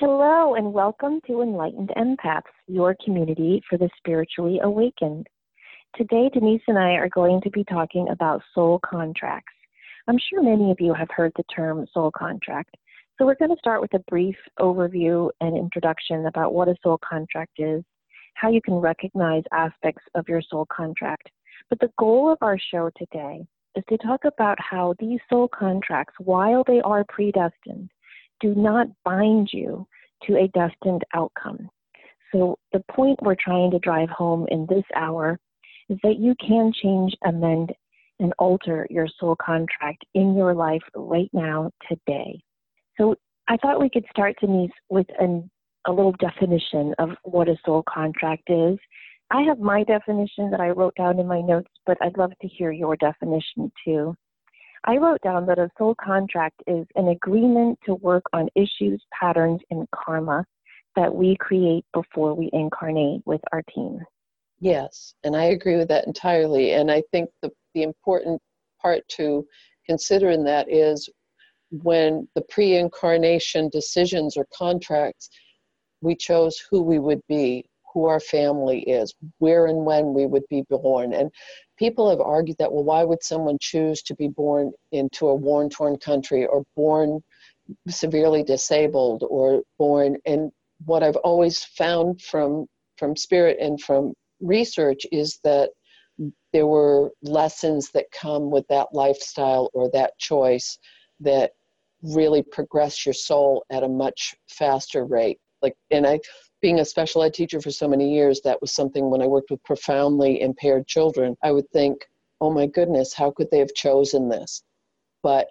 Hello, and welcome to Enlightened Empaths, your community for the spiritually awakened. Today, Denise and I are going to be talking about soul contracts. I'm sure many of you have heard the term soul contract. So, we're going to start with a brief overview and introduction about what a soul contract is, how you can recognize aspects of your soul contract. But the goal of our show today is to talk about how these soul contracts, while they are predestined, do not bind you to a destined outcome. So, the point we're trying to drive home in this hour is that you can change, amend, and alter your soul contract in your life right now, today. So, I thought we could start, Denise, with an, a little definition of what a soul contract is. I have my definition that I wrote down in my notes, but I'd love to hear your definition too. I wrote down that a soul contract is an agreement to work on issues, patterns, and karma that we create before we incarnate with our team. Yes, and I agree with that entirely. And I think the, the important part to consider in that is when the pre incarnation decisions or contracts, we chose who we would be, who our family is, where and when we would be born. And people have argued that, well, why would someone choose to be born into a war torn country or born severely disabled or born? And what I've always found from, from spirit and from research is that there were lessons that come with that lifestyle or that choice that really progress your soul at a much faster rate like and i being a special ed teacher for so many years, that was something when I worked with profoundly impaired children, I would think, oh my goodness, how could they have chosen this? But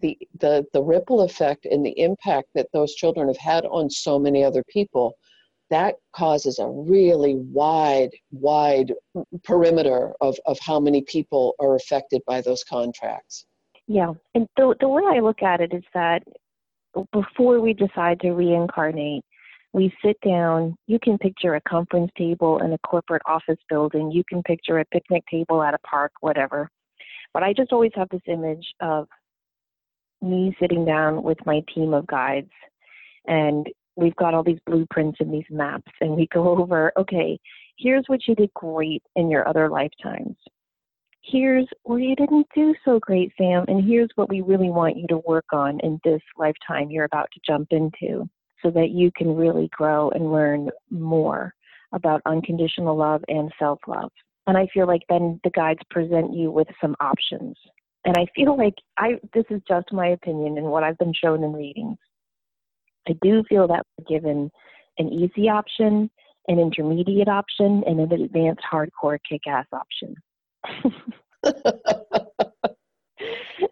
the, the, the ripple effect and the impact that those children have had on so many other people, that causes a really wide, wide perimeter of, of how many people are affected by those contracts. Yeah, and the, the way I look at it is that before we decide to reincarnate, we sit down. You can picture a conference table in a corporate office building. You can picture a picnic table at a park, whatever. But I just always have this image of me sitting down with my team of guides and we've got all these blueprints and these maps and we go over okay here's what you did great in your other lifetimes here's where you didn't do so great sam and here's what we really want you to work on in this lifetime you're about to jump into so that you can really grow and learn more about unconditional love and self love. And I feel like then the guides present you with some options. And I feel like I this is just my opinion and what I've been shown in readings. I do feel that we're given an easy option, an intermediate option, and an advanced hardcore kick ass option.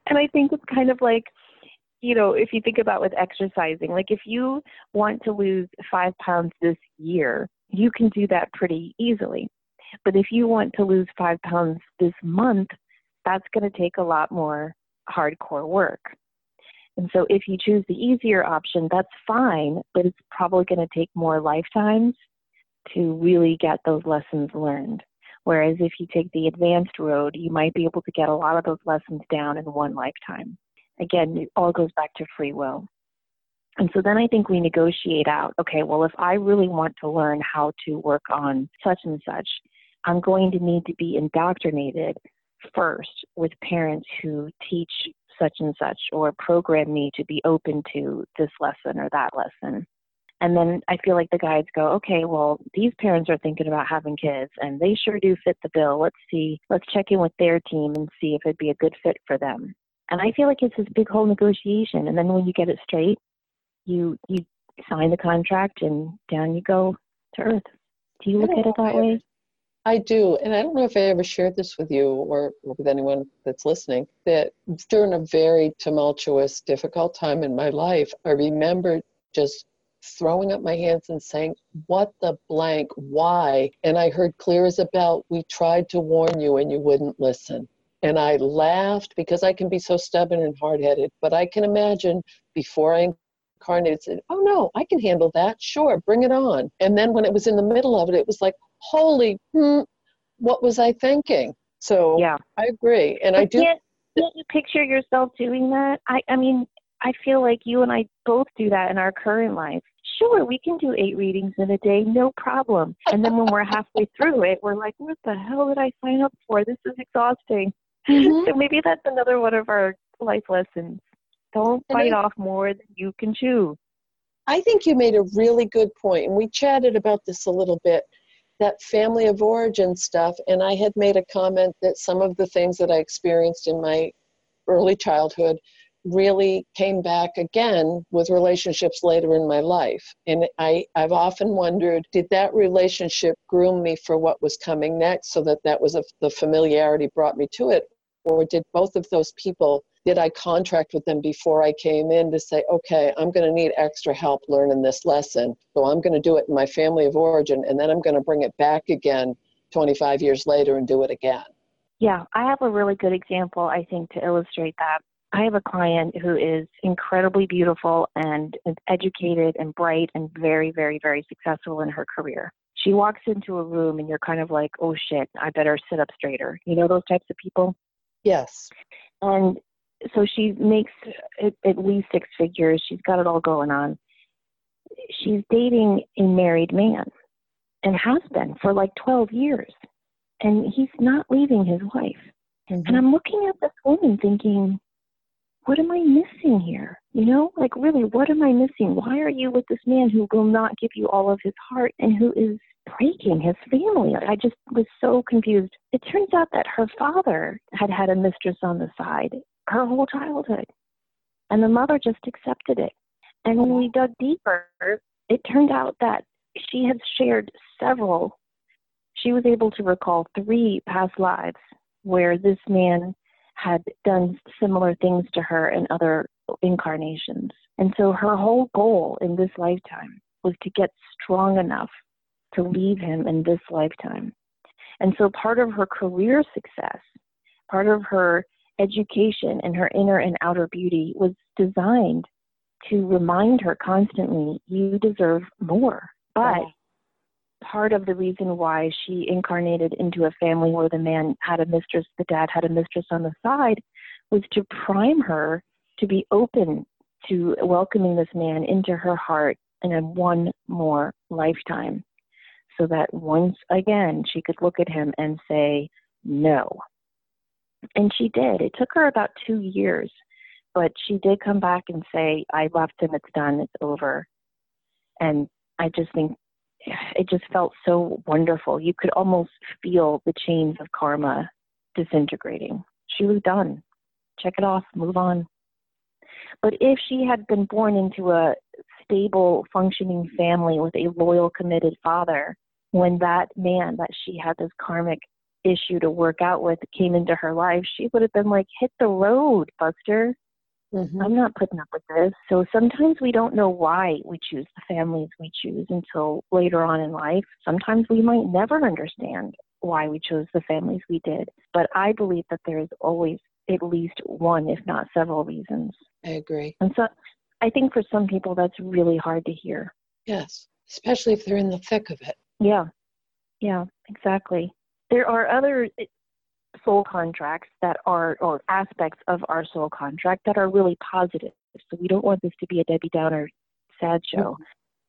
and I think it's kind of like you know, if you think about with exercising, like if you want to lose five pounds this year, you can do that pretty easily. But if you want to lose five pounds this month, that's going to take a lot more hardcore work. And so if you choose the easier option, that's fine, but it's probably going to take more lifetimes to really get those lessons learned. Whereas if you take the advanced road, you might be able to get a lot of those lessons down in one lifetime again, it all goes back to free will. And so then I think we negotiate out okay, well, if I really want to learn how to work on such and such, I'm going to need to be indoctrinated first with parents who teach such and such or program me to be open to this lesson or that lesson. And then I feel like the guides go, okay, well, these parents are thinking about having kids and they sure do fit the bill. Let's see, let's check in with their team and see if it'd be a good fit for them. And I feel like it's this big whole negotiation. And then when you get it straight, you you sign the contract and down you go to earth. Do you look at it that way? I do, and I don't know if I ever shared this with you or, or with anyone that's listening. That during a very tumultuous, difficult time in my life, I remember just throwing up my hands and saying, What the blank? Why? And I heard clear as a bell, We tried to warn you and you wouldn't listen. And I laughed because I can be so stubborn and hard headed. But I can imagine before I incarnated, said, Oh no, I can handle that. Sure, bring it on. And then when it was in the middle of it, it was like, Holy, hmm, what was I thinking? So yeah, I agree. And but I do. Can't, can't you picture yourself doing that? I, I mean, I feel like you and I both do that in our current life. sure, we can do eight readings in a day, no problem. And then when we're halfway through it, we're like, what the hell did I sign up for? This is exhausting. Mm-hmm. So maybe that's another one of our life lessons. Don't bite off more than you can chew. I think you made a really good point, and we chatted about this a little bit that family of origin stuff. And I had made a comment that some of the things that I experienced in my early childhood really came back again with relationships later in my life. And I, I've often wondered did that relationship groom me for what was coming next so that that was a, the familiarity brought me to it? Or did both of those people, did I contract with them before I came in to say, okay, I'm going to need extra help learning this lesson. So I'm going to do it in my family of origin and then I'm going to bring it back again 25 years later and do it again? Yeah, I have a really good example, I think, to illustrate that. I have a client who is incredibly beautiful and educated and bright and very, very, very successful in her career. She walks into a room and you're kind of like, oh shit, I better sit up straighter. You know those types of people? Yes. And so she makes at least six figures. She's got it all going on. She's dating a married man and has been for like 12 years. And he's not leaving his wife. Mm-hmm. And I'm looking at this woman thinking, what am I missing here? You know, like really, what am I missing? Why are you with this man who will not give you all of his heart and who is breaking his family? I just was so confused. It turns out that her father had had a mistress on the side her whole childhood, and the mother just accepted it. And when we dug deeper, it turned out that she had shared several. She was able to recall three past lives where this man had done similar things to her in other incarnations. And so her whole goal in this lifetime was to get strong enough to leave him in this lifetime. And so part of her career success, part of her education and her inner and outer beauty was designed to remind her constantly, you deserve more. But part of the reason why she incarnated into a family where the man had a mistress, the dad had a mistress on the side, was to prime her to be open to welcoming this man into her heart in a one more lifetime. So that once again she could look at him and say, no. And she did. It took her about two years, but she did come back and say, I left him, it's done, it's over. And I just think it just felt so wonderful. You could almost feel the chains of karma disintegrating. She was done. Check it off, move on. But if she had been born into a stable, functioning family with a loyal, committed father, when that man that she had this karmic issue to work out with came into her life, she would have been like, hit the road, Buster. Mm-hmm. I'm not putting up with this. So sometimes we don't know why we choose the families we choose until later on in life. Sometimes we might never understand why we chose the families we did. But I believe that there is always at least one, if not several reasons. I agree. And so I think for some people that's really hard to hear. Yes, especially if they're in the thick of it. Yeah, yeah, exactly. There are other soul contracts that are, or aspects of our soul contract that are really positive. So we don't want this to be a Debbie Downer sad show. Mm-hmm.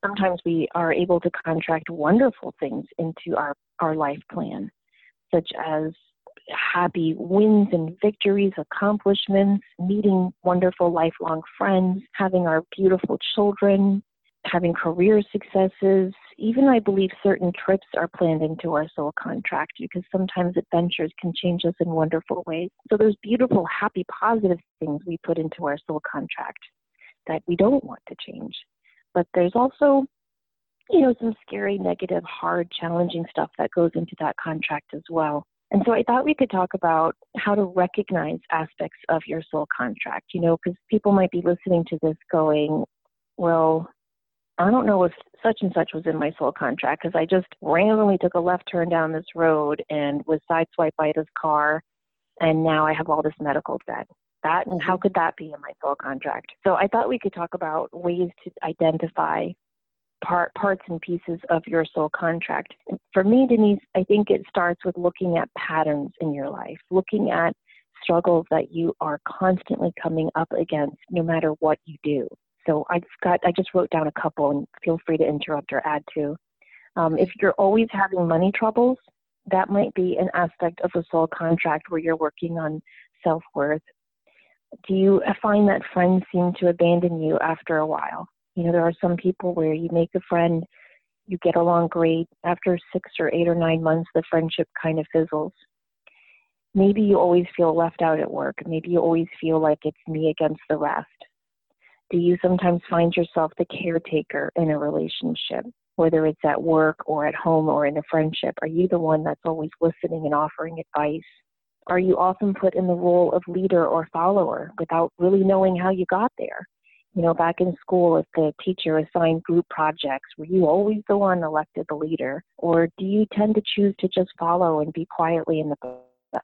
Sometimes we are able to contract wonderful things into our, our life plan, such as happy wins and victories, accomplishments, meeting wonderful lifelong friends, having our beautiful children, having career successes. Even I believe certain trips are planned into our soul contract because sometimes adventures can change us in wonderful ways. So there's beautiful, happy, positive things we put into our soul contract that we don't want to change. But there's also, you know, some scary, negative, hard, challenging stuff that goes into that contract as well. And so I thought we could talk about how to recognize aspects of your soul contract, you know, because people might be listening to this going, well, I don't know if such and such was in my soul contract because I just randomly took a left turn down this road and was sideswiped by this car, and now I have all this medical debt. That mm-hmm. how could that be in my soul contract? So I thought we could talk about ways to identify part parts and pieces of your soul contract. For me, Denise, I think it starts with looking at patterns in your life, looking at struggles that you are constantly coming up against no matter what you do. So I've got, I just wrote down a couple and feel free to interrupt or add to. Um, if you're always having money troubles, that might be an aspect of a soul contract where you're working on self worth. Do you find that friends seem to abandon you after a while? You know, there are some people where you make a friend, you get along great. After six or eight or nine months, the friendship kind of fizzles. Maybe you always feel left out at work. Maybe you always feel like it's me against the rest. Do you sometimes find yourself the caretaker in a relationship? whether it's at work or at home or in a friendship? Are you the one that's always listening and offering advice? Are you often put in the role of leader or follower without really knowing how you got there? You know, back in school, if the teacher assigned group projects, were you always the one elected the leader? Or do you tend to choose to just follow and be quietly in the,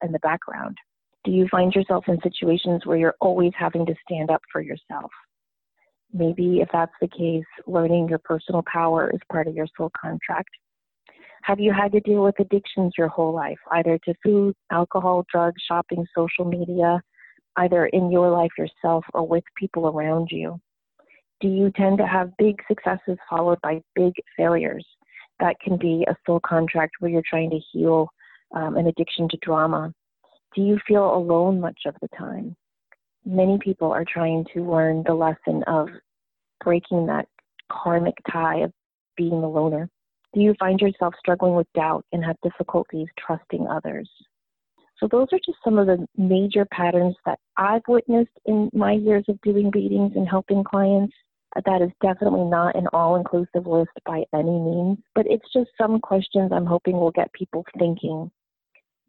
in the background? Do you find yourself in situations where you're always having to stand up for yourself? Maybe if that's the case, learning your personal power is part of your soul contract. Have you had to deal with addictions your whole life, either to food, alcohol, drugs, shopping, social media, either in your life yourself or with people around you? Do you tend to have big successes followed by big failures? That can be a soul contract where you're trying to heal um, an addiction to drama. Do you feel alone much of the time? Many people are trying to learn the lesson of breaking that karmic tie of being a loner. Do you find yourself struggling with doubt and have difficulties trusting others? So, those are just some of the major patterns that I've witnessed in my years of doing readings and helping clients. That is definitely not an all inclusive list by any means, but it's just some questions I'm hoping will get people thinking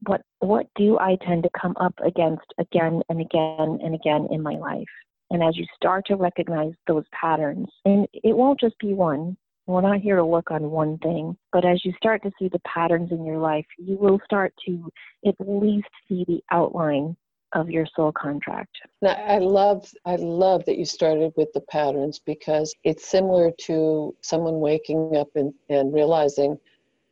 what what do I tend to come up against again and again and again in my life? And as you start to recognize those patterns, and it won't just be one, we're not here to work on one thing, but as you start to see the patterns in your life, you will start to at least see the outline of your soul contract. Now, I love I love that you started with the patterns because it's similar to someone waking up and, and realizing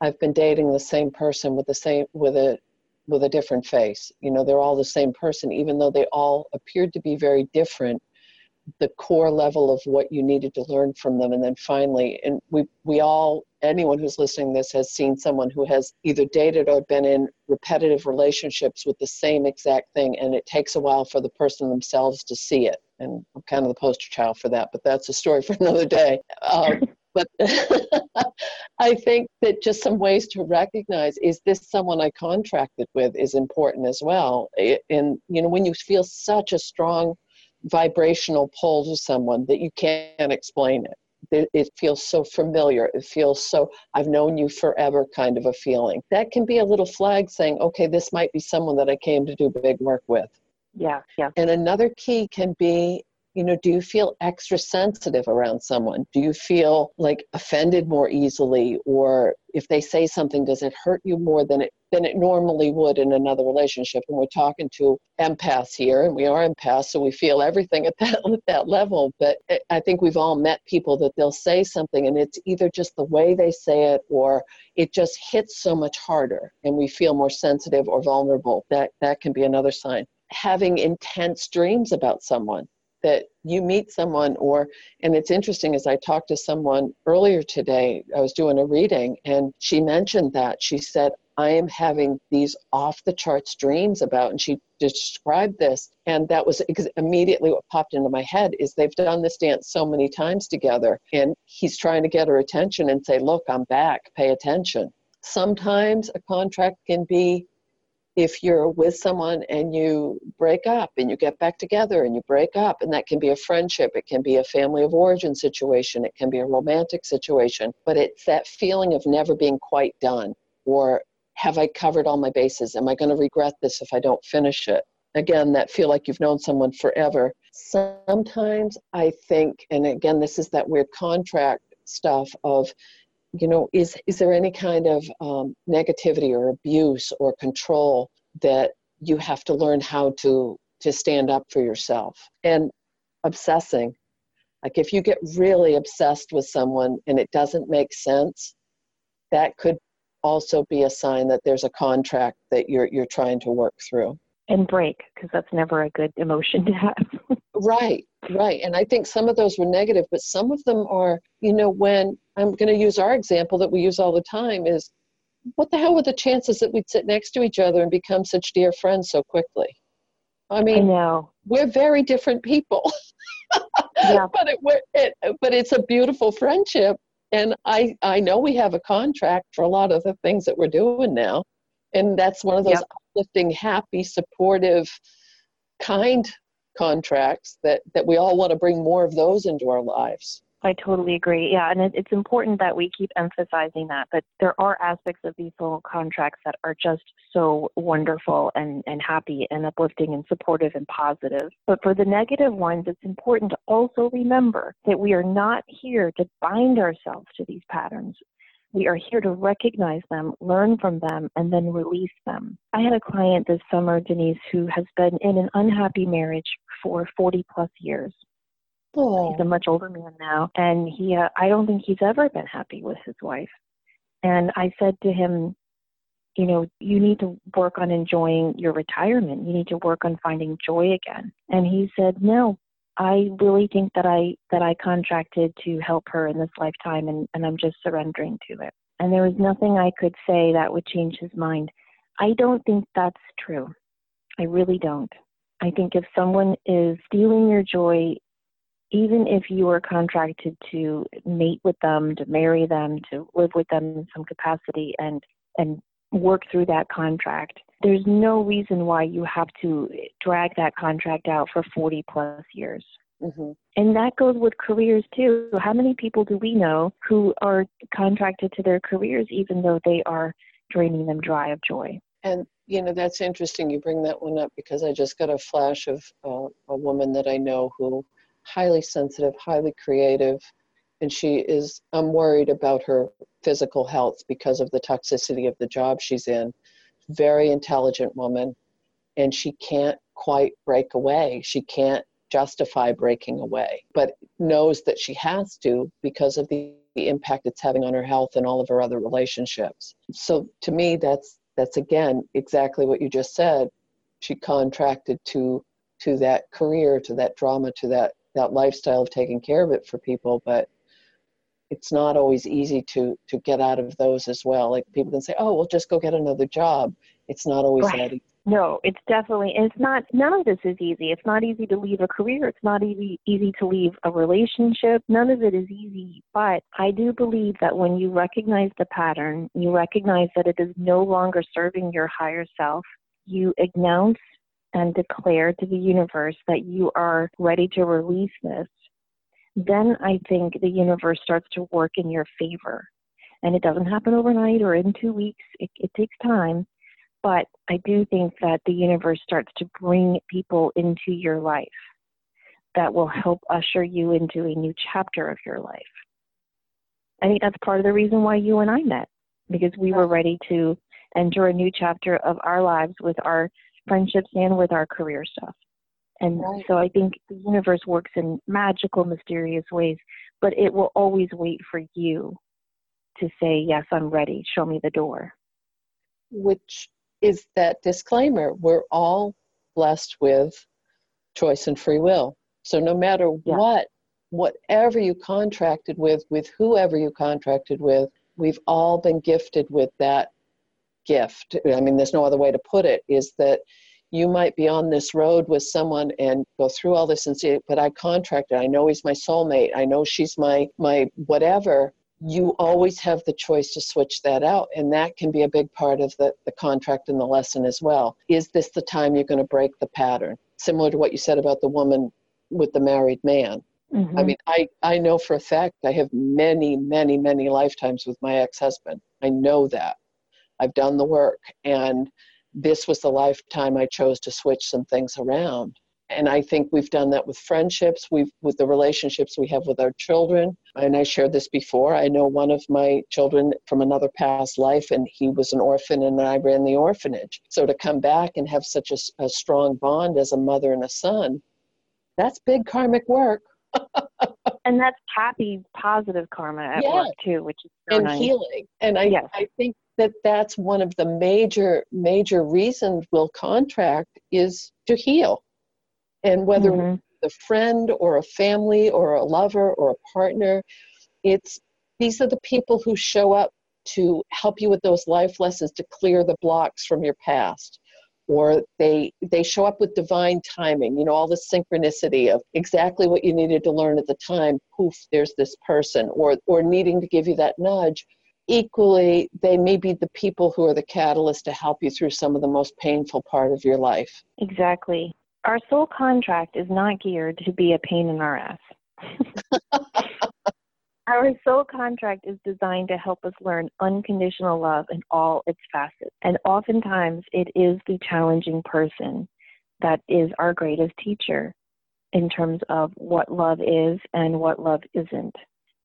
I've been dating the same person with the same with a with a different face. You know, they're all the same person, even though they all appeared to be very different. The core level of what you needed to learn from them, and then finally, and we we all anyone who's listening this has seen someone who has either dated or been in repetitive relationships with the same exact thing, and it takes a while for the person themselves to see it. And I'm kind of the poster child for that, but that's a story for another day. Um, but I think that just some ways to recognize is this someone I contracted with is important as well. And you know, when you feel such a strong vibrational pull to someone that you can't explain it. It feels so familiar. It feels so, I've known you forever kind of a feeling. That can be a little flag saying, okay, this might be someone that I came to do big work with. Yeah, yeah. And another key can be you know do you feel extra sensitive around someone? Do you feel like offended more easily? Or if they say something does it hurt you more than it than it normally would in another relationship? And we're talking to empaths here and we are empaths so we feel everything at that at that level. But i think we've all met people that they'll say something and it's either just the way they say it or it just hits so much harder and we feel more sensitive or vulnerable. That that can be another sign. Having intense dreams about someone that you meet someone or and it's interesting as i talked to someone earlier today i was doing a reading and she mentioned that. She said i am having these off the charts dreams about and she described this and that was immediately what popped into my head is they've done this dance so many times together and he's trying to get her attention and say look i'm back. Pay attention. Sometimes a contract can be if you're with someone and you break up and you get back together and you break up, and that can be a friendship, it can be a family of origin situation, it can be a romantic situation, but it's that feeling of never being quite done or have I covered all my bases? Am I going to regret this if I don't finish it? Again, that feel like you've known someone forever. Sometimes I think, and again, this is that weird contract stuff of you know, is is there any kind of um, negativity or abuse or control that you have to learn how to to stand up for yourself? And obsessing. Like if you get really obsessed with someone and it doesn't make sense that could also be a sign that there's a contract that you're you're trying to work through. And break because that's never a good emotion to have. Right Right. And I think some of those were negative, but some of them are, you know, when I'm going to use our example that we use all the time is what the hell were the chances that we'd sit next to each other and become such dear friends so quickly? I mean, I know. we're very different people. Yeah. but it, it but it's a beautiful friendship and I I know we have a contract for a lot of the things that we're doing now. And that's one of those Yep. uplifting, happy, supportive, kind contracts that that we all want to bring more of those into our lives. I totally agree. Yeah, and it, it's important that we keep emphasizing that. But there are aspects of these little contracts that are just so wonderful and, and happy and uplifting and supportive and positive. But for the negative ones, it's important to also remember that we are not here to bind ourselves to these patterns. We are here to recognize them, learn from them, and then release them. I had a client this summer, Denise, who has been in an unhappy marriage for 40 plus years. Oh, He's a much older man now, and he uh, I don't think he's ever been happy with his wife. And I said to him, you know, you need to work on enjoying your retirement. You need to work on finding joy again. And he said, no, I really think that I that I contracted to help her in this lifetime, and and I'm just surrendering to it. And there was nothing I could say that would change his mind. I don't think that's true. I really don't. I think if someone is stealing your joy even if you are contracted to mate with them, to marry them, to live with them in some capacity and and work through that contract, there's no reason why you have to drag that contract out for 40 plus years. hmm And that goes with careers too. How many people do we know who are contracted to their careers even though they are draining them dry of joy? And you know that's interesting. You bring that one up because I just got a flash of uh, a woman that I know who highly sensitive, highly creative, and she is. I'm worried about her physical health because of the toxicity of the job she's in. Very intelligent woman, and she can't quite break away. She can't justify breaking away, but knows that she has to because of the, the impact it's having on her health and all of her other relationships. So to me, that's that's again exactly what you just said. She contracted to to that career, to that drama, to that that lifestyle of taking care of it for people, but it's not always easy to to get out of those as well. Like people can say, "Oh, well, just go get another job." It's not always Right. that easy. No, it's definitely, it's not, none of this is easy. It's not easy to leave a career. It's not easy, easy to leave a relationship. None of it is easy. But I do believe that when you recognize the pattern, you recognize that it is no longer serving your higher self, you announce and declare to the universe that you are ready to release this, then I think the universe starts to work in your favor. And it doesn't happen overnight or in two weeks, it, it takes time but I do think that the universe starts to bring people into your life that will help usher you into a new chapter of your life. I think that's part of the reason why you and I met, because we were ready to enter a new chapter of our lives with our friendships and with our career stuff. And Right. so I think the universe works in magical, mysterious ways, but it will always wait for you to say, Yes, I'm ready. Show me the door. which is that disclaimer we're all blessed with choice and free will so no matter Yeah. what whatever you contracted with with whoever you contracted with we've all been gifted with that gift. I mean there's no other way to put it is that you might be on this road with someone and go through all this and say but i contracted i know he's my soulmate. I know she's my my whatever. You always have the choice to switch that out and that can be a big part of the, the contract and the lesson as well. Is this the time you're going to break the pattern? Similar to what you said about the woman with the married man. I Mhm. mean i i know for a fact i have many many many lifetimes with my ex-husband. I know that i've done the work. And this was the lifetime i chose to switch some things around. And i think we've done that with friendships. We've with the relationships we have with our children. And i shared this before. I know one of my children from another past life and he was an orphan and i ran the orphanage. So to come back and have such a strong bond as a mother and a son that's big karmic work. And that's happy, positive karma at Yeah. work too, which is so and nice. healing. And I, Yes. I think that that's one of the major major reasons we'll contract is to heal and whether Mhm. a friend or a family or a lover or a partner. It's these are the people who show up to help you with those life lessons to clear the blocks from your past or they they show up with divine timing you know all the synchronicity of exactly what you needed to learn at the time poof there's this person or or needing to give you that nudge equally they may be the people who are the catalyst to help you through some of the most painful part of your life exactly our soul contract is not geared to be a pain in our ass Our soul contract is designed to help us learn unconditional love in all its facets. And oftentimes it is the challenging person that is our greatest teacher in terms of what love is and what love isn't.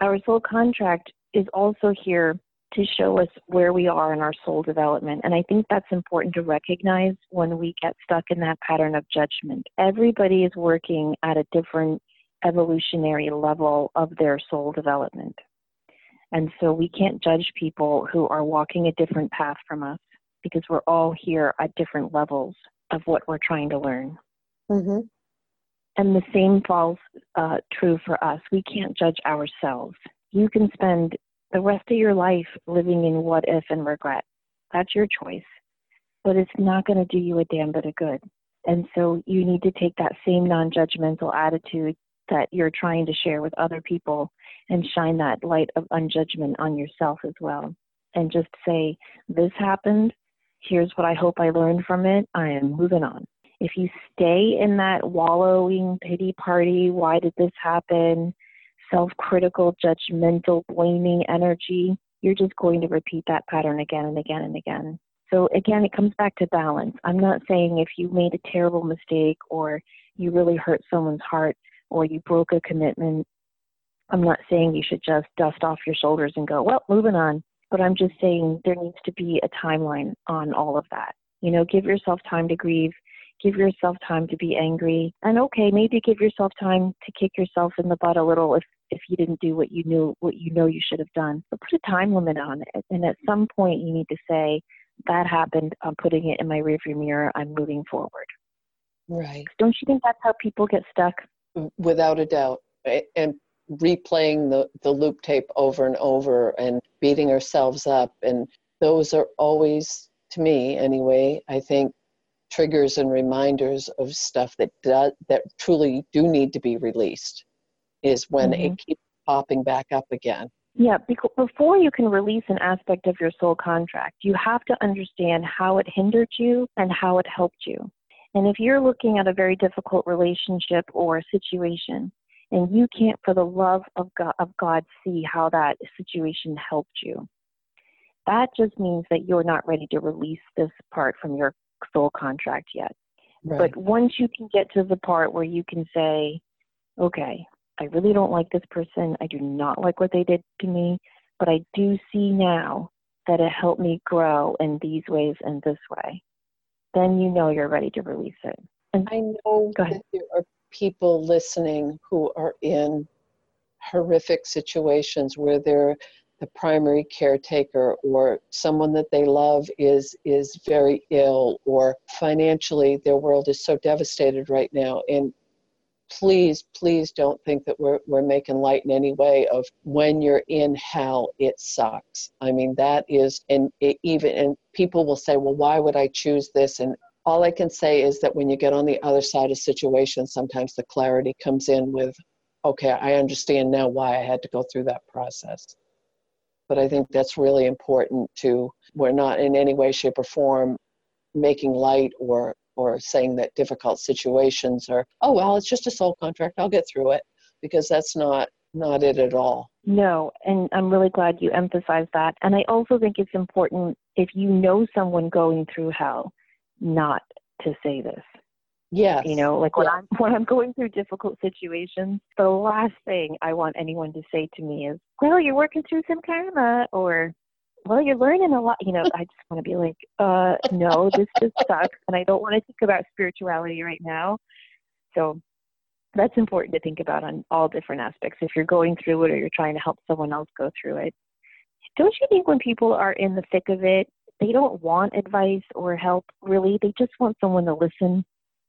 Our soul contract is also here to show us where we are in our soul development. And I think that's important to recognize when we get stuck in that pattern of judgment. Everybody is working at a different evolutionary level of their soul development. And so we can't judge people who are walking a different path from us because we're all here at different levels of what we're trying to learn. Mm-hmm. And the same falls uh, true for us. We can't judge ourselves. You can spend the rest of your life living in what if and regret. That's your choice. But it's not going to do you a damn bit of good. And so you need to take that same non judgmental attitude that you're trying to share with other people and shine that light of unjudgment on yourself as well. And just say, This happened. Here's what I hope I learned from it. I am moving on. If you stay in that wallowing pity party, why did this happen? Self critical, judgmental, blaming energy, you're just going to repeat that pattern again and again and again. So, again, it comes back to balance. I'm not saying if you made a terrible mistake or you really hurt someone's heart or you broke a commitment, I'm not saying you should just dust off your shoulders and go, well, moving on. But I'm just saying there needs to be a timeline on all of that. You know, give yourself time to grieve, give yourself time to be angry, and okay, maybe give yourself time to kick yourself in the butt a little if if you didn't do what you knew what you know you should have done. But put a time limit on it, and at some point you need to say that happened. I'm putting it in my rearview mirror. I'm moving forward. Right. Don't you think that's how people get stuck? without a doubt and replaying the, the loop tape over and over and beating ourselves up and those are always to me anyway i think triggers and reminders of stuff that do, that truly do need to be released is when mm-hmm. it keeps popping back up again yeah, because before you can release an aspect of your soul contract, you have to understand how it hindered you and how it helped you. And if you're looking at a very difficult relationship or situation, and you can't, for the love of God, of God, see how that situation helped you, that just means that you're not ready to release this part from your soul contract yet. Right. But once you can get to the part where you can say, okay, I really don't like this person. I do not like what they did to me, but I do see now that it helped me grow in these ways and this way then you know you're ready to release it. And I know that there are people listening who are in horrific situations where they're the primary caretaker or someone that they love is is very ill or financially their world is so devastated right now and please, please don't think that we're, we're making light in any way of when you're in hell, it sucks. I mean, that is, and even, and people will say, well, why would I choose this? And all I can say is that when you get on the other side of situations, sometimes the clarity comes in with, okay, I understand now why I had to go through that process. But I think that's really important to, we're not in any way, shape, or form making light or or saying that difficult situations are oh well it's just a soul contract. I'll get through it because that's not not it at all. No and i'm really glad you emphasized that. And i also think it's important if you know someone going through hell not to say this Yes. You know, like when I'm when I'm going through difficult situations, the last thing I want anyone to say to me is, "Well, you're working through some karma," or well, you're learning a lot. You know, I just want to be like, uh, no, this just sucks. And I don't want to think about spirituality right now. So that's important to think about on all different aspects. If you're going through it or you're trying to help someone else go through it, don't you think when people are in the thick of it, they don't want advice or help really? They just want someone to listen.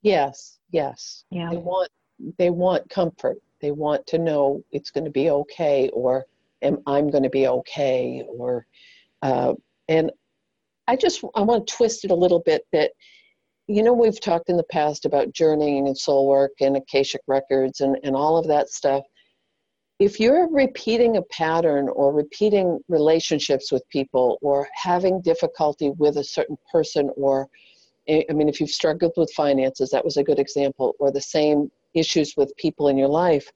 Yes, yes. Yeah. They want they want comfort. They want to know it's going to be okay, or am I'm going to be okay, or uh, and I just I want to twist it a little bit that you know we've talked in the past about journeying and soul work and akashic records and, and all of that stuff if you're repeating a pattern or repeating relationships with people or having difficulty with a certain person or i mean if you've struggled with finances that was a good example or the same issues with people in your life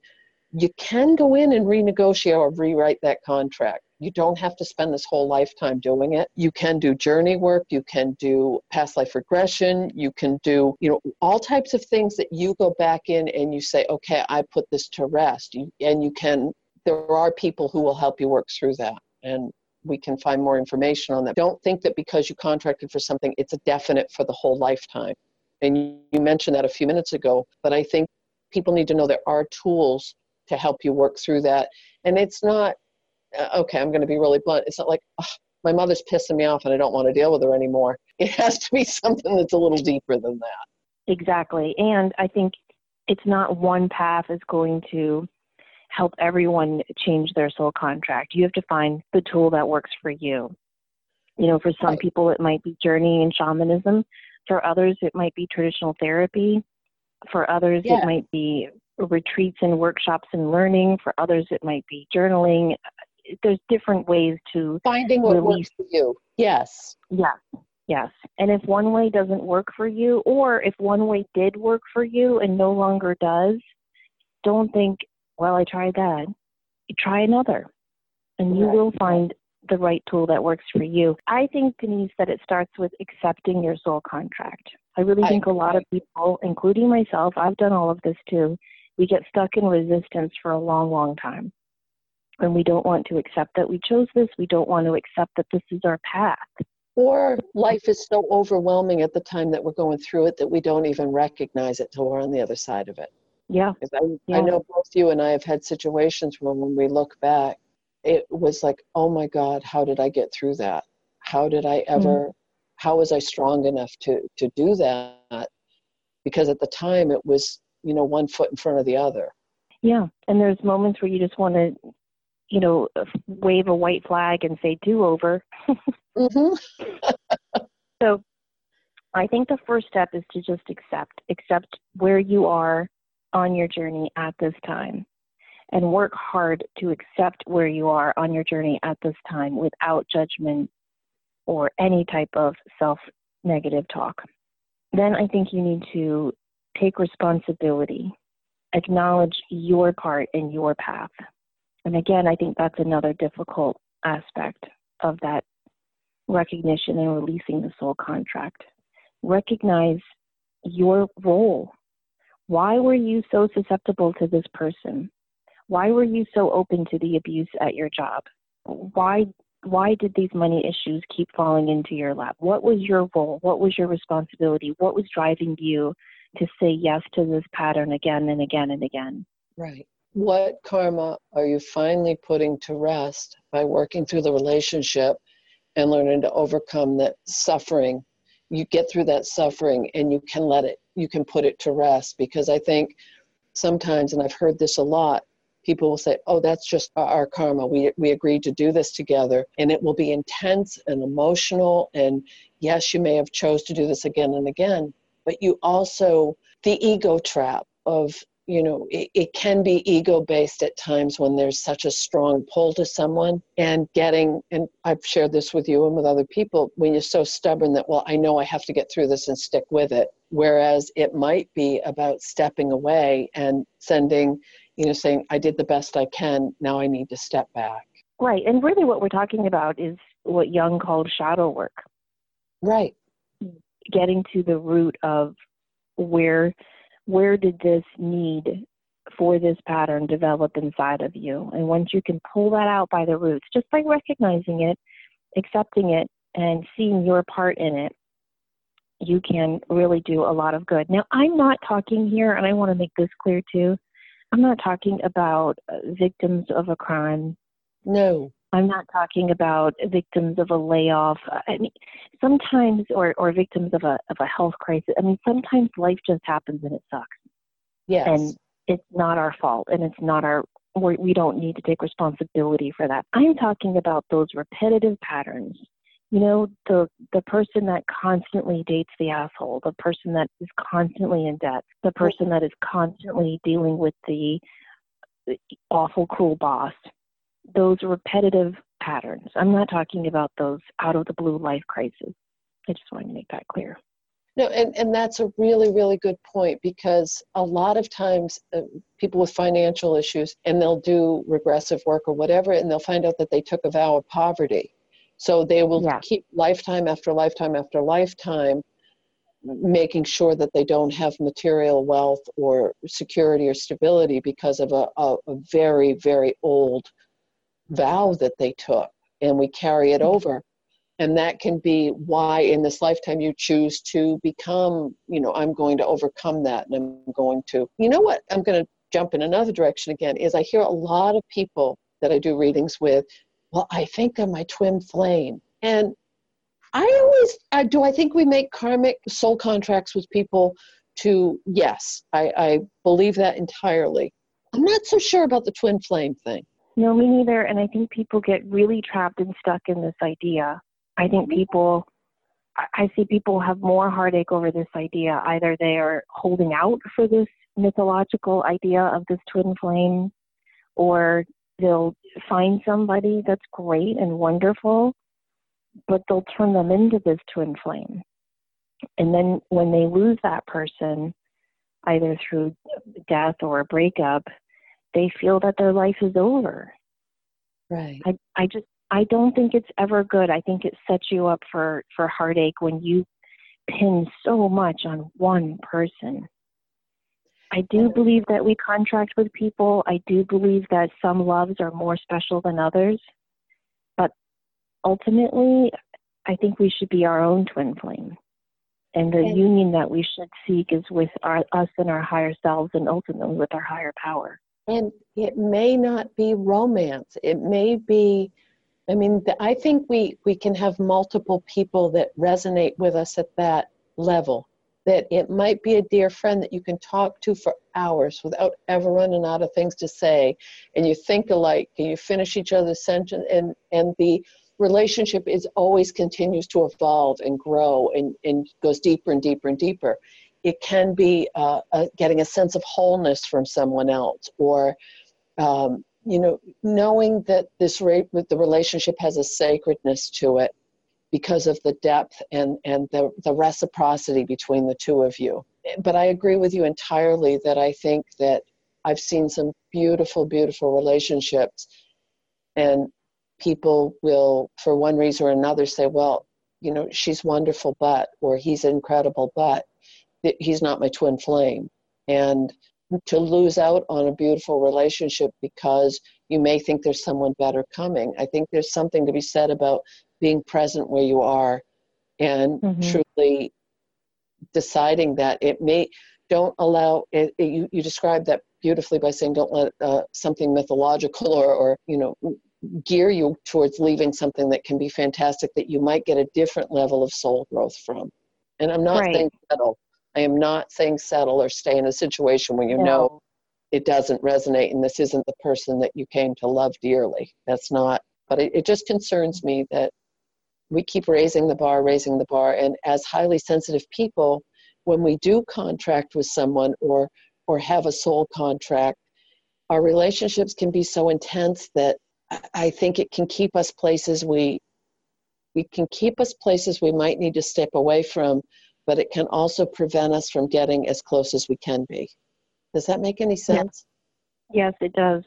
you can go in and renegotiate or rewrite that contract you don't have to spend this whole lifetime doing it. You can do journey work, you can do past life regression, you can do, you know, all types of things that you go back in and you say, okay, I put this to rest. And you can, there are people who will help you work through that. And we can find more information on that. Don't think that because you contracted for something, it's a definite for the whole lifetime. And you mentioned that a few minutes ago, but I think people need to know there are tools to help you work through that. And it's not uh, okay, I'm going to be really blunt. It's not like, oh, my mother's pissing me off and I don't want to deal with her anymore. It has to be something that's a little deeper than that. Exactly. And I think it's not one path is going to help everyone change their soul contract. You have to find the tool that works for you. You know, for some right. people, it might be journeying and shamanism. For others, it might be traditional therapy. For others, yeah. it might be retreats and workshops and learning. For others, it might be journaling there's different ways to finding what release. works for you. Yes. Yes. Yes. And if one way doesn't work for you, or if one way did work for you and no longer does, don't think, well, I tried that. Try another, and you right. will find the right tool that works for you. I think, Denise, that it starts with accepting your soul contract. I really I, think a lot of people, including myself, I've done all of this too, we get stuck in resistance for a long, long time and we don't want to accept that we chose this. We don't want to accept that this is our path. Or life is so overwhelming at the time that we're going through it that we don't even recognize it till we're on the other side of it. Yeah. I, yeah. I know both you and I have had situations where when we look back, it was like, oh my God, how did I get through that? How did I ever, mm how was I strong enough to, to do that? Because at the time it was, you know, one foot in front of the other. Yeah. And there's moments where you just want to you know, wave a white flag and say do over. mm-hmm. so I think the first step is to just accept, accept where you are on your journey at this time and work hard to accept where you are on your journey at this time without judgment or any type of self negative talk. Then I think you need to take responsibility, acknowledge your part in your path. And again, I think that's another difficult aspect of that recognition and releasing the soul contract. Recognize your role. Why were you so susceptible to this person? Why were you so open to the abuse at your job? Why why did these money issues keep falling into your lap? What was your role? What was your responsibility? What was driving you to say yes to this pattern again and again and again? Right what karma are you finally putting to rest by working through the relationship and learning to overcome that suffering you get through that suffering and you can let it you can put it to rest because i think sometimes and i've heard this a lot people will say oh that's just our karma. We we agreed to do this together. And it will be intense and emotional and yes you may have chose to do this again and again but you also the ego trap of you know it, it can be ego based at times when there's such a strong pull to someone and getting and i've shared this with you and with other people when you're so stubborn that well i know i have to get through this and stick with it. Whereas it might be about stepping away and sending you know saying i did the best i can now i need to step back. Right and really what we're talking about is what Jung called shadow work. Right. Getting to the root of where where did this need for this pattern develop inside of you? And once you can pull that out by the roots, just by recognizing it, accepting it, and seeing your part in it, you can really do a lot of good. Now, I'm not talking here, and I want to make this clear too. I'm not talking about uh, victims of a crime. No. I'm not talking about victims of a layoff. I mean, sometimes, or, or victims of a of a health crisis. I mean, sometimes life just happens and it sucks. Yes. And it's not our fault and it's not our we we don't need to take responsibility for that. I'm talking about those repetitive patterns. You know, the the person that constantly dates the asshole, the person that is constantly in debt, the person that is constantly dealing with the awful cruel boss. Those repetitive patterns. I'm not talking about those out of the blue life crises. I just wanted to make that clear. No, and, and that's a really, really good point because a lot of times uh, people with financial issues and they'll do regressive work or whatever, and they'll find out that they took a vow of poverty. So they will yeah. keep lifetime after lifetime after lifetime making sure that they don't have material wealth or security or stability because of a, a, a very, very old vow that they took. And we carry it over. And that can be why in this lifetime you choose to become you know i'm going to overcome that and i'm going to you know what i'm going to jump in another direction again is i hear a lot of people that i do readings with well i think i'm my twin flame. And i always uh, do i think we make karmic soul contracts with people to yes I, I believe that entirely. I'm not so sure about the twin flame thing no, me neither. And I think people get really trapped and stuck in this idea I think mm-hmm. people, I see people have more heartache over this idea. Either they are holding out for this mythological idea of this twin flame, or they'll find somebody that's great and wonderful, but they'll turn them into this twin flame. And then when they lose that person, either through death or a breakup, they feel that their life is over. Right. I, I just I don't think it's ever good. I think it sets you up for, for heartache when you pin so much on one person. I do believe that we contract with people. I do believe that some loves are more special than others. But ultimately, I think we should be our own twin flame. And the union that we should seek is with our, us and our higher selves and ultimately with our higher power. And it may not be romance, it may be I mean, I think we, we can have multiple people that resonate with us at that level. That it might be a dear friend that you can talk to for hours without ever running out of things to say, and you think alike, and you finish each other's sentence, and, and the relationship is always continues to evolve and grow and, and goes deeper and deeper and deeper. It can be uh, a, getting a sense of wholeness from someone else, or um, you know, knowing that this the relationship has a sacredness to it because of the depth and, and the, the reciprocity between the two of you. But I agree with you entirely that I think that I've seen some beautiful, beautiful relationships, and people will, for one reason or another, say, well, you know, she's wonderful, but, or he's incredible, but he's not my twin flame. And to lose out on a beautiful relationship because you may think there's someone better coming. I think there's something to be said about being present where you are and mm-hmm. truly deciding that it may don't allow it, it, you, you described that beautifully by saying don't let uh, something mythological or, or you know gear you towards leaving something that can be fantastic that you might get a different level of soul growth from and i'm not right. saying settle I am not saying settle or stay in a situation where you no. know it doesn't resonate and this isn't the person that you came to love dearly. That's not, but it, it just concerns me that we keep raising the bar, raising the bar. And as highly sensitive people, when we do contract with someone or, or have a soul contract, our relationships can be so intense that I think it can keep us places we we can keep us places we might need to step away from but it can also prevent us from getting as close as we can be. Does that make any sense? Yes, yes it does.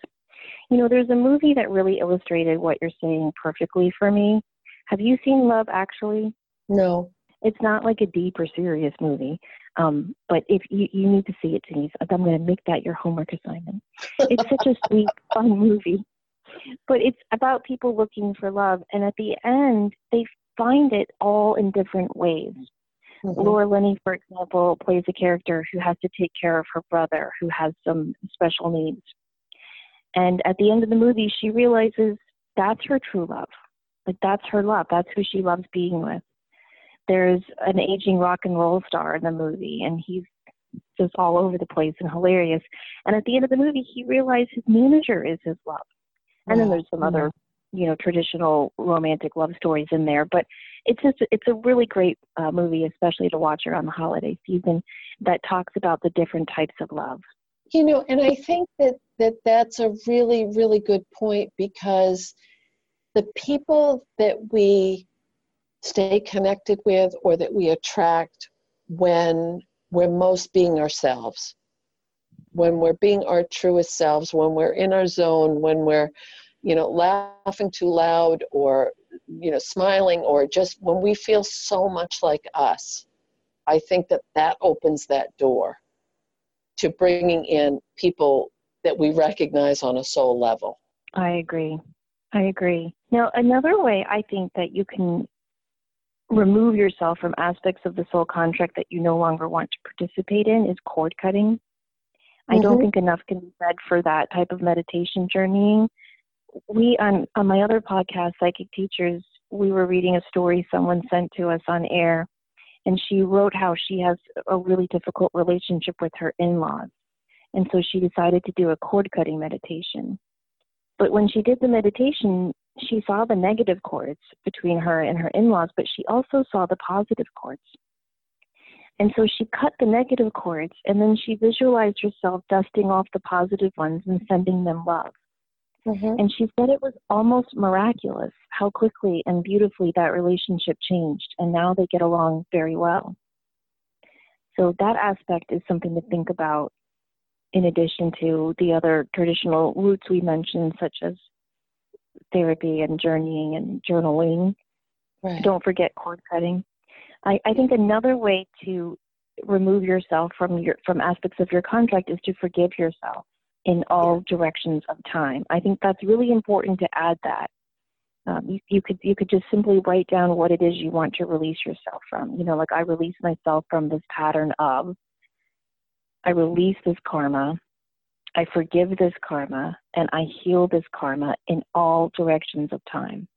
You know, there's a movie that really illustrated what you're saying perfectly for me. Have you seen Love Actually? No. It's not like a deep or serious movie, um, but if you, you need to see it, Denise, I'm going to make that your homework assignment. It's such a sweet, fun movie, but it's about people looking for love, and at the end, they find it all in different ways. Mm-hmm. Laura Linney, for example, plays a character who has to take care of her brother who has some special needs. And at the end of the movie, she realizes that's her true love. Like, that's her love. That's who she loves being with. There's an aging rock and roll star in the movie, and he's just all over the place and hilarious. And at the end of the movie, he realizes his manager is his love. And then there's some other, you know, traditional romantic love stories in there. But it's just it's a really great uh, movie, especially to watch around the holiday season, that talks about the different types of love. You know, and I think that that that's a really really good point because the people that we stay connected with or that we attract when we're most being ourselves when we're being our truest selves when we're in our zone when we're you know laughing too loud or you know smiling or just when we feel so much like us i think that that opens that door to bringing in people that we recognize on a soul level i agree i agree now another way i think that you can remove yourself from aspects of the soul contract that you no longer want to participate in is cord cutting. Mm-hmm. I don't mm-hmm. think enough can be said for that type of meditation journeying. We on on my other podcast, Psychic Teachers, we were reading a story someone sent to us on air, and she wrote how she has a really difficult relationship with her in-laws, and so she decided to do a cord cutting meditation. But when she did the meditation, she saw the negative cords between her and her in laws, but she also saw the positive cords. And so she cut the negative cords and then she visualized herself dusting off the positive ones and sending them love. Mm-hmm. And she said it was almost miraculous how quickly and beautifully that relationship changed. And now they get along very well. So that aspect is something to think about in addition to the other traditional routes we mentioned, such as therapy and journeying and journaling. Right. Don't forget cord cutting. I, I think another way to remove yourself from your from aspects of your contract is to forgive yourself in all directions of time. I think that's really important to add that. Um, you, you could you could just simply write down what it is you want to release yourself from. You know, like I release myself from this pattern of. I release this karma. I forgive this karma and I heal this karma in all directions of time.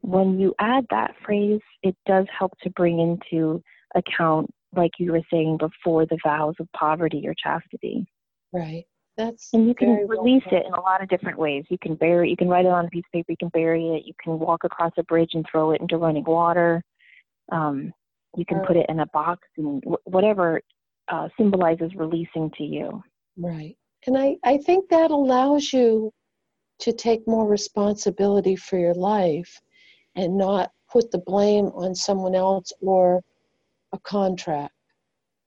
When you add that phrase, it does help to bring into account, like you were saying before, the vows of poverty or chastity. Right. That's and you can release it in a lot of different ways. You can bury, you can write it on a piece of paper, you can bury it, you can walk across a bridge and throw it into running water. Um, you can put it in a box and whatever uh, symbolizes releasing to you. Right. And I, I think that allows you to take more responsibility for your life and not put the blame on someone else or a contract.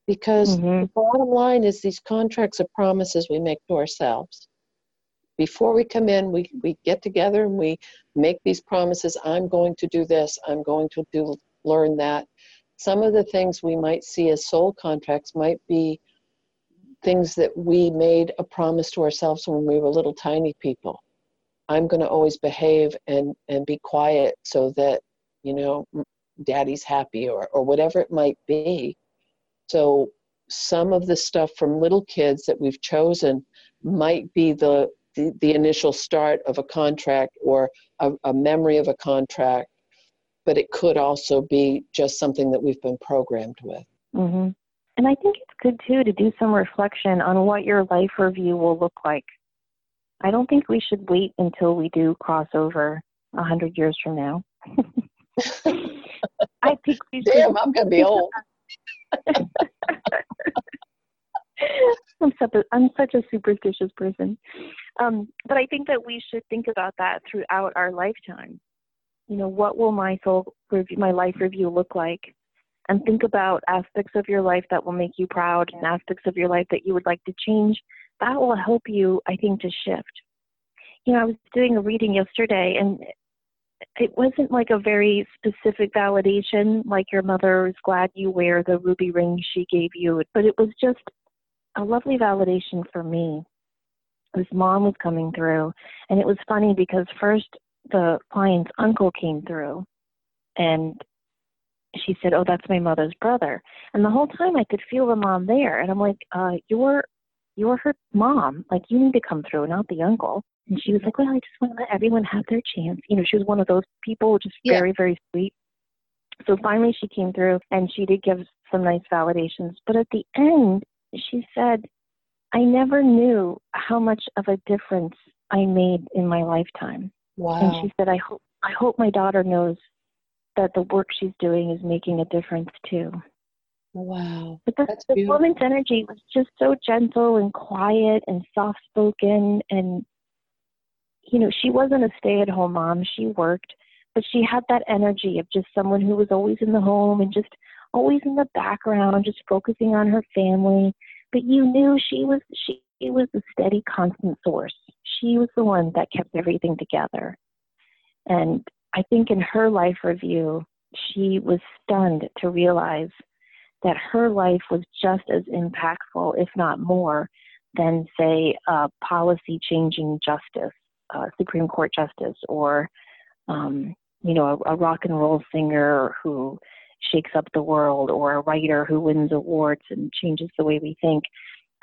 Because mm-hmm. the bottom line is these contracts are promises we make to ourselves. Before we come in, we, we get together and we make these promises. I'm going to do this, I'm going to do learn that. Some of the things we might see as soul contracts might be things that we made a promise to ourselves when we were little tiny people. I'm going to always behave and, and be quiet so that, you know, daddy's happy or, or whatever it might be. So some of the stuff from little kids that we've chosen might be the, the, the initial start of a contract or a, a memory of a contract, but it could also be just something that we've been programmed with. Mm-hmm. And I think it's good too to do some reflection on what your life review will look like. I don't think we should wait until we do cross over a hundred years from now. I think we should. Damn, I'm gonna be old. I'm such a I'm such a superstitious person, um, but I think that we should think about that throughout our lifetime. You know, what will my soul review, my life review look like? and think about aspects of your life that will make you proud and aspects of your life that you would like to change. That will help you, I think, to shift. You know, I was doing a reading yesterday and it wasn't like a very specific validation, like your mother is glad you wear the ruby ring she gave you, but it was just a lovely validation for me. His mom was coming through, and it was funny because first the client's uncle came through, and she said, "Oh, that's my mother's brother." And the whole time I could feel the mom there, and I'm like, uh, "You're, you're her mom. Like you need to come through, not the uncle." And she was like, "Well, I just want to let everyone have their chance." You know, she was one of those people, just yeah. very, very sweet. So finally, she came through, and she did give some nice validations. But at the end, she said, I never knew how much of a difference I made in my lifetime. Wow. And she said, I hope I hope my daughter knows that the work she's doing is making a difference too. Wow. But the, That's the beautiful. woman's energy was just so gentle and quiet and soft spoken and you know, she wasn't a stay at home mom. She worked, but she had that energy of just someone who was always in the home and just always in the background, just focusing on her family. But you knew she was she was a steady, constant source. She was the one that kept everything together. And I think in her life review, she was stunned to realize that her life was just as impactful, if not more, than, say, policy changing justice, uh, Supreme Court justice, or, um, you know, a, a rock and roll singer who shakes up the world, or a writer who wins awards and changes the way we think.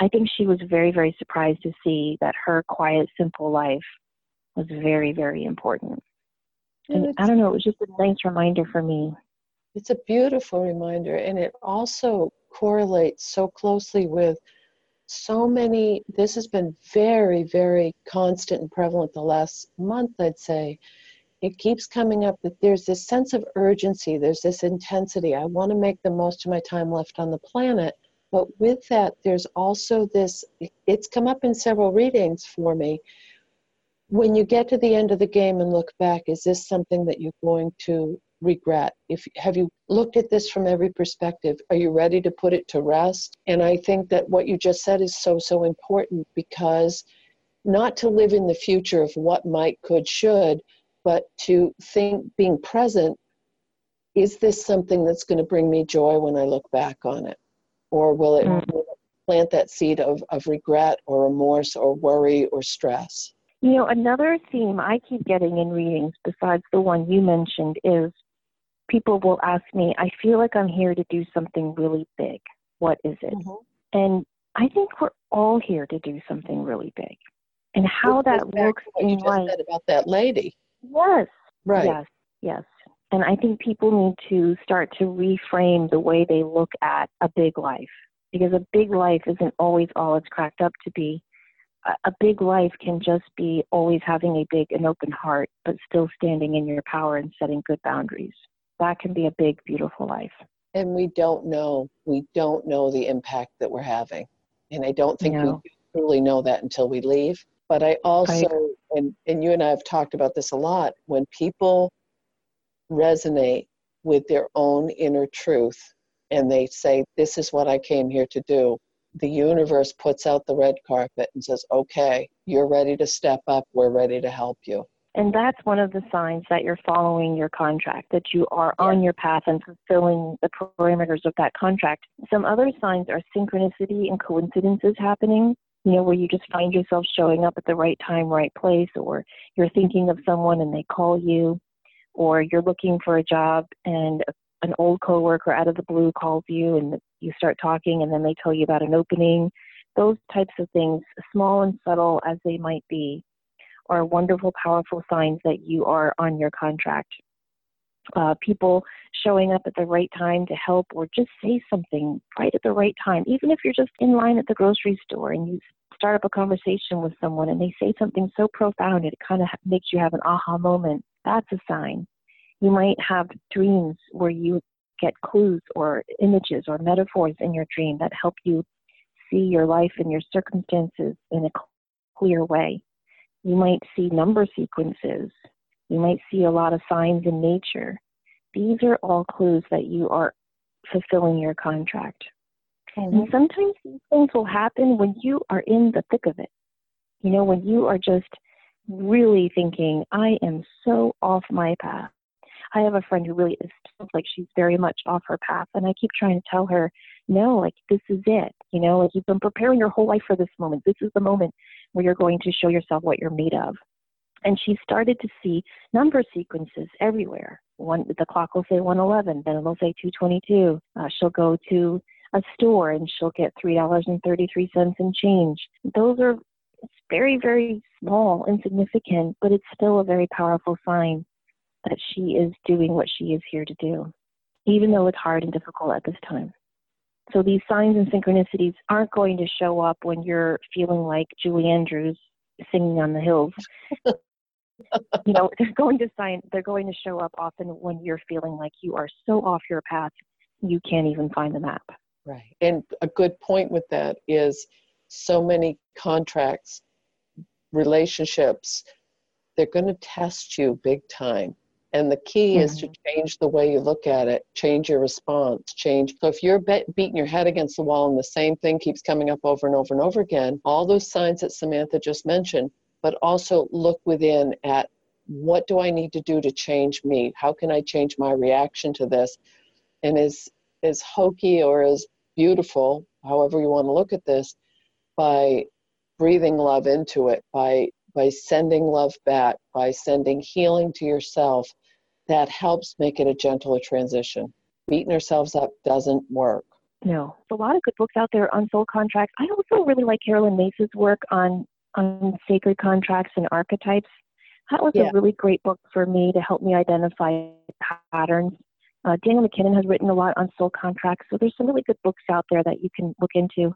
I think she was very, very surprised to see that her quiet, simple life was very, very important. And And I don't know, it was just a nice reminder for me. It's a beautiful reminder, and it also correlates so closely with so many. This has been very, very constant and prevalent the last month, I'd say. It keeps coming up that there's this sense of urgency, there's this intensity. I want to make the most of my time left on the planet. But with that, there's also this, it's come up in several readings for me. When you get to the end of the game and look back, is this something that you're going to regret. If have you looked at this from every perspective? Are you ready to put it to rest? And i think that what you just said is so so important because not to live in the future of what might could should but to think being present is this something that's going to bring me joy when i look back on it? Or will it, Mm. will it plant that seed of, of regret or remorse or worry or stress? You know, another theme I keep getting in readings, besides the one you mentioned, is people will ask me, I feel like I'm here to do something really big. What is it? Mm-hmm. And I think we're all here to do something really big. And how Which that looks to what you in just life. said about that lady Yes. right Yes, yes. And I think people need to start to reframe the way they look at a big life because a big life isn't always all it's cracked up to be. A- A big life can just be always having a big and open heart, but still standing in your power and setting good boundaries. That can be a big, beautiful life. and we don't know we don't know the impact that we're having. And i don't think No. we truly know that until we leave. But i also and, and you and i have talked about this a lot when people resonate with their own inner truth and they say this is what i came here to do the universe puts out the red carpet and says okay you're ready to step up. We're ready to help you And that's one of the signs that you're following your contract, that you are on your path and fulfilling the parameters of that contract. Some other signs are synchronicity and coincidences happening, you know, where you just find yourself showing up at the right time, right place, or you're thinking of someone and they call you, or you're looking for a job and an old coworker out of the blue calls you and you start talking and then they tell you about an opening. Those types of things, small and subtle as they might be, are wonderful, powerful signs that you are on your contract. Uh, people showing up at the right time to help or just say something right at the right time, even if you're just in line at the grocery store and you start up a conversation with someone and they say something so profound it kind of makes you have an aha moment. That's a sign. You might have dreams where you get clues or images or metaphors in your dream that help you see your life and your circumstances in a clear way. You might see number sequences. You might see a lot of signs in nature. These are all clues that you are fulfilling your contract. And mm-hmm. sometimes these things will happen when you are in the thick of it. You know, when you are just really thinking, I am so off my path. I have a friend who really is feels like she's very much off her path, and I keep trying to tell her, no, like this is it. You know, like you've been preparing your whole life for this moment. This is the moment where you're going to show yourself what you're made of. And she started to see number sequences everywhere. One, the clock will say 111, then it'll say 222. Uh, she'll go to a store and she'll get three dollars and thirty-three cents in change. Those are it's very, very small, insignificant, but it's still a very powerful sign that she is doing what she is here to do, even though it's hard and difficult at this time. So these signs and synchronicities aren't going to show up when you're feeling like Julie Andrews singing on the hills. you know, they're going to sign they're going to show up often when you're feeling like you are so off your path you can't even find the map. Right. And a good point with that is so many contracts, relationships, they're going to test you big time. And the key mm-hmm. is to change the way you look at it, change your response, change. So if you're be- beating your head against the wall and the same thing keeps coming up over and over and over again, all those signs that Samantha just mentioned, but also look within at what do I need to do to change me? How can I change my reaction to this? And as as hokey or as beautiful, however you want to look at this, by breathing love into it, by by sending love back, by sending healing to yourself, that helps make it a gentler transition. Beating ourselves up doesn't work. No. a lot of good books out there on soul contracts. I also really like Caroline Myss's work on on sacred contracts and archetypes. That was yeah. a really great book for me to help me identify patterns. Uh, Danielle MacKinnon has written a lot on soul contracts, so there's some really good books out there that you can look into.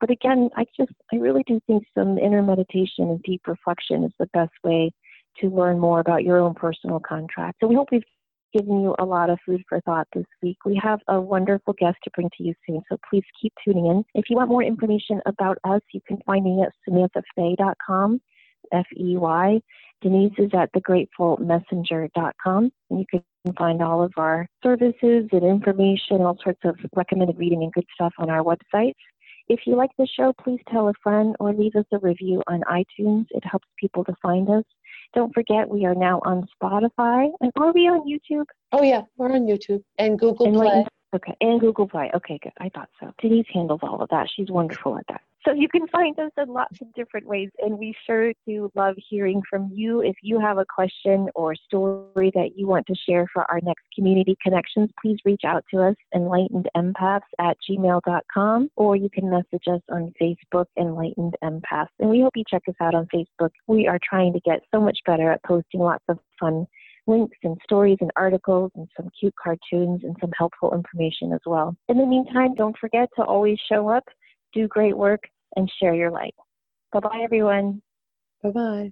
But again, I just, I really do think some inner meditation and deep reflection is the best way to learn more about your own personal contract. So we hope we've given you a lot of food for thought this week. We have a wonderful guest to bring to you soon, so please keep tuning in. If you want more information about us, you can find me at samanthafey.com, F-E-Y. Denise is at thegratefulmessenger.com, and you can find all of our services and information, all sorts of recommended reading and good stuff on our website. If you like the show, please tell a friend or leave us a review on iTunes. It helps people to find us. Don't forget, we are now on Spotify. And are we on YouTube? Oh, yeah, we're on YouTube and Google and Play. Okay, and Google Play. Okay, good. I thought so. Denise handles all of that. She's wonderful at that. So you can find us in lots of different ways, and we sure do love hearing from you. If you have a question or story that you want to share for our next community connections, please reach out to us, enlightenedempaths at gmail.com, or you can message us on Facebook, Enlightened Empaths. And we hope you check us out on Facebook. We are trying to get so much better at posting lots of fun links and stories and articles and some cute cartoons and some helpful information as well. In the meantime, don't forget to always show up do great work, and share your light. Bye bye, everyone. Bye bye.